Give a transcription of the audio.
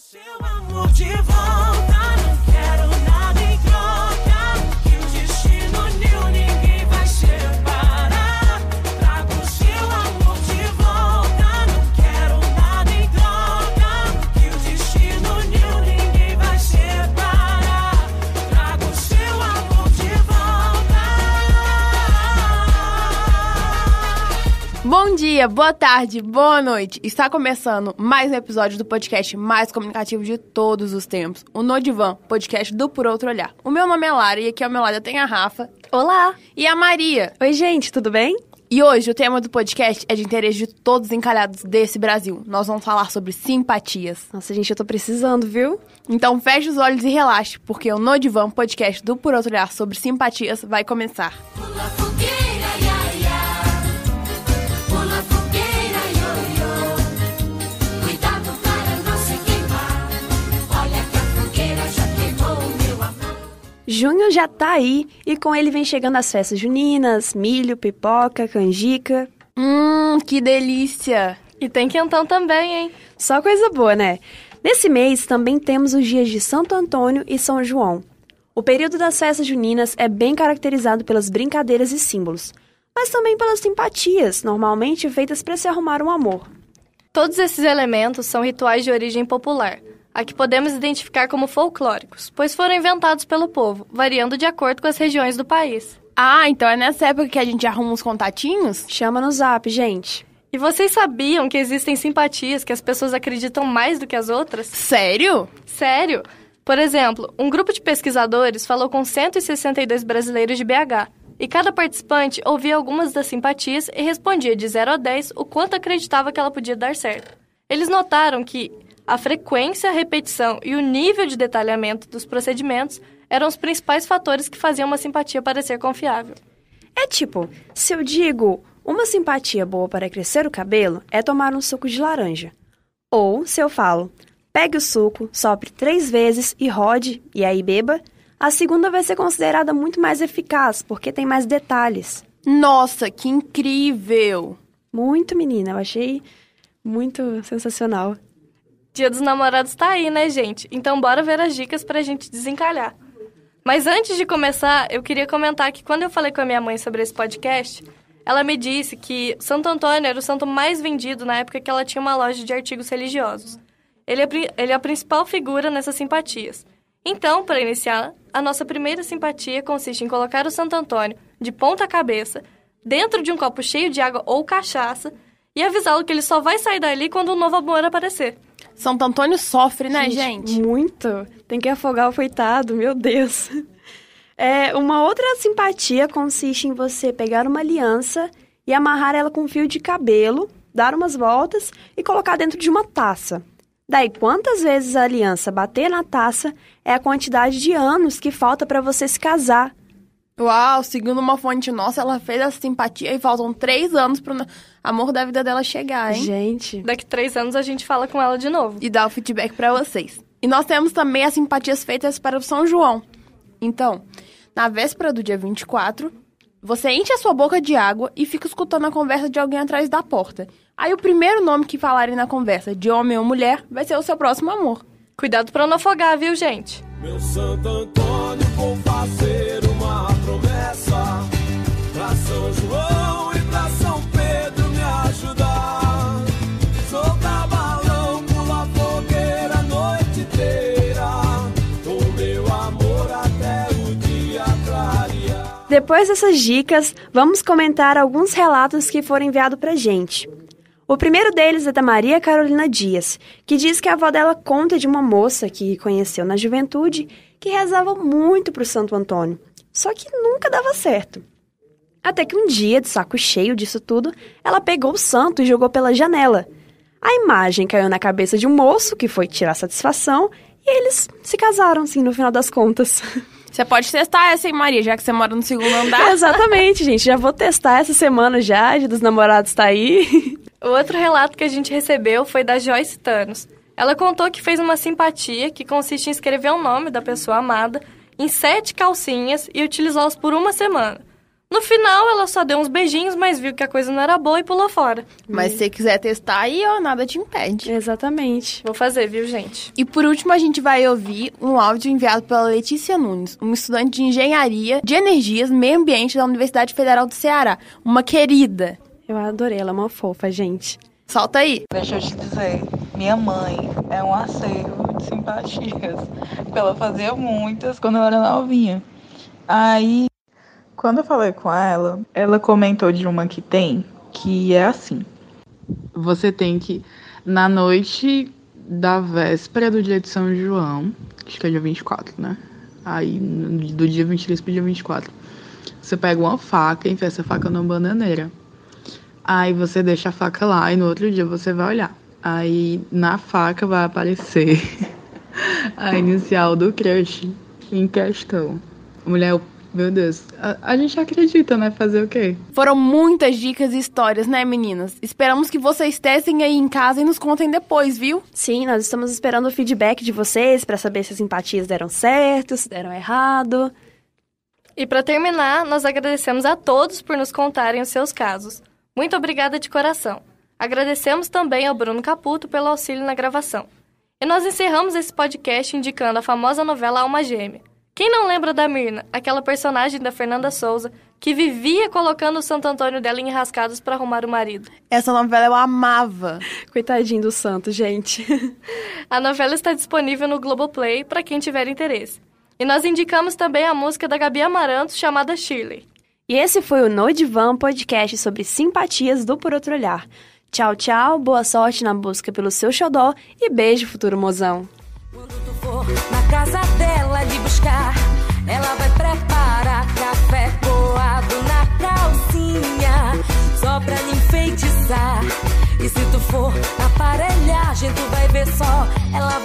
Seu amor de volta, dia, boa tarde, boa noite. Está começando mais um episódio do podcast mais comunicativo de todos os tempos, o Nodivan, podcast do Por Outro Olhar. O meu nome é Lara e aqui ao meu lado eu tenho a Rafa Olá! e a Maria. Oi, gente, tudo bem? E hoje o tema do podcast é de interesse de todos os encalhados desse Brasil. Nós vamos falar sobre simpatias. Nossa, gente, eu tô precisando, viu? Então feche os olhos e relaxe, porque o Nodivan, podcast do Por Outro Olhar sobre simpatias, vai começar. Pula Junho já tá aí e com ele vem chegando as festas juninas, milho, pipoca, canjica. Hum, que delícia! E tem quentão também, hein? Só coisa boa, né? Nesse mês também temos os dias de Santo Antônio e São João. O período das festas juninas é bem caracterizado pelas brincadeiras e símbolos, mas também pelas simpatias, normalmente feitas para se arrumar um amor. Todos esses elementos são rituais de origem popular, a que podemos identificar como folclóricos, pois foram inventados pelo povo, variando de acordo com as regiões do país. Ah, então é nessa época que a gente arruma uns contatinhos? Chama no zap, gente. E vocês sabiam que existem simpatias que as pessoas acreditam mais do que as outras? Sério? Sério? Por exemplo, um grupo de pesquisadores falou com 162 brasileiros de BH, e cada participante ouvia algumas das simpatias e respondia de 0 a 10 o quanto acreditava que ela podia dar certo. Eles notaram que a frequência, a repetição e o nível de detalhamento dos procedimentos eram os principais fatores que faziam uma simpatia parecer confiável. É tipo, se eu digo uma simpatia boa para crescer o cabelo é tomar um suco de laranja. Ou se eu falo, pegue o suco, sopre três vezes e rode, e aí beba, a segunda vai ser considerada muito mais eficaz, porque tem mais detalhes. Nossa, que incrível! Muito, menina, eu achei muito sensacional. Dia dos namorados tá aí, né, gente? Então bora ver as dicas pra gente desencalhar. Mas antes de começar, eu queria comentar que quando eu falei com a minha mãe sobre esse podcast, ela me disse que Santo Antônio era o santo mais vendido na época que ela tinha uma loja de artigos religiosos. Ele é, ele é a principal figura nessas simpatias. Então, para iniciar, a nossa primeira simpatia consiste em colocar o Santo Antônio de ponta cabeça dentro de um copo cheio de água ou cachaça e avisá-lo que ele só vai sair dali quando um novo amor aparecer. Santo Antônio sofre, né, gente? Muito. Tem que afogar o coitado, meu Deus. É, uma outra simpatia consiste em você pegar uma aliança e amarrar ela com um fio de cabelo, dar umas voltas e colocar dentro de uma taça. Daí, quantas vezes a aliança bater na taça é a quantidade de anos que falta para você se casar. Uau, segundo uma fonte nossa, ela fez essa simpatia e faltam três anos pro amor da vida dela chegar, hein? Gente, Daqui três anos a gente fala com ela de novo. E dar o feedback pra vocês. E nós temos também as simpatias feitas para o São João. Então, na véspera do dia 24, você enche a sua boca de água e fica escutando a conversa de alguém atrás da porta. Aí o primeiro nome que falarem na conversa, de homem ou mulher, vai ser o seu próximo amor. Cuidado pra não afogar, viu, gente? Meu Santo Antônio, vou fazer uma promessa pra São João e pra São Pedro me ajudar. Solta balão, pula fogueira a noite inteira. O meu amor até o dia clarear. Depois dessas dicas, vamos comentar alguns relatos que foram enviados pra gente. O primeiro deles é da Maria Carolina Dias, que diz que a avó dela conta de uma moça que conheceu na juventude que rezava muito pro Santo Antônio, só que nunca dava certo. Até que um dia, de saco cheio disso tudo, ela pegou o santo e jogou pela janela. A imagem caiu na cabeça de um moço que foi tirar satisfação e eles se casaram, sim, no final das contas. Você pode testar essa, hein, Maria, já que você mora no segundo andar. Exatamente, gente. Já vou testar essa semana já, Dia dos Namorados tá aí. O outro relato que a gente recebeu foi da Joyce Thanos. Ela contou que fez uma simpatia que consiste em escrever o nome da pessoa amada em sete calcinhas e utilizá-las por uma semana. No final, ela só deu uns beijinhos, mas viu que a coisa não era boa e pulou fora. Mas se você quiser testar aí, ó, nada te impede. Exatamente. Vou fazer, viu, gente? E por último, a gente vai ouvir um áudio enviado pela Letícia Nunes, uma estudante de engenharia de energias meio ambiente da Universidade Federal do Ceará. Uma querida. Eu adorei, ela é uma fofa, gente. Solta aí. Deixa eu te dizer, minha mãe é um acervo de simpatias. Porque ela fazia muitas quando eu era novinha. Aí, quando eu falei com ela, ela comentou de uma que tem, que é assim. Você tem que, na noite da véspera do dia de São João, acho que é dia 24, né? Aí, do dia 23 pro dia 24, você pega uma faca e enfia essa faca numa bananeira. Aí você deixa a faca lá e no outro dia você vai olhar. Aí na faca vai aparecer a inicial do crush em questão. Mulher, meu Deus, a, a gente acredita, né? Fazer o quê? Foram muitas dicas e histórias, né, meninas? Esperamos que vocês testem aí em casa e nos contem depois, viu? Sim, nós estamos esperando o feedback de vocês pra saber se as simpatias deram certo, se deram errado. E para terminar, nós agradecemos a todos por nos contarem os seus casos. Muito obrigada de coração. Agradecemos também ao Bruno Caputo pelo auxílio na gravação. E nós encerramos esse podcast indicando a famosa novela Alma Gêmea. Quem não lembra da Mirna, aquela personagem da Fernanda Souza, que vivia colocando o Santo Antônio dela em enrascadas para arrumar o marido? Essa novela eu amava. Coitadinho do santo, gente. A novela está disponível no Globoplay para quem tiver interesse. E nós indicamos também a música da Gabi Amarantos chamada Shirley. E esse foi o No Divan podcast sobre simpatias do Por Outro Olhar. Tchau, tchau, boa sorte na busca pelo seu xodó e beijo, futuro mozão. Quando tu for na casa dela lhe buscar, ela vai preparar café coado na calcinha, só pra lhe enfeitiçar. E se tu for na aparelhagem, tu vai ver só, ela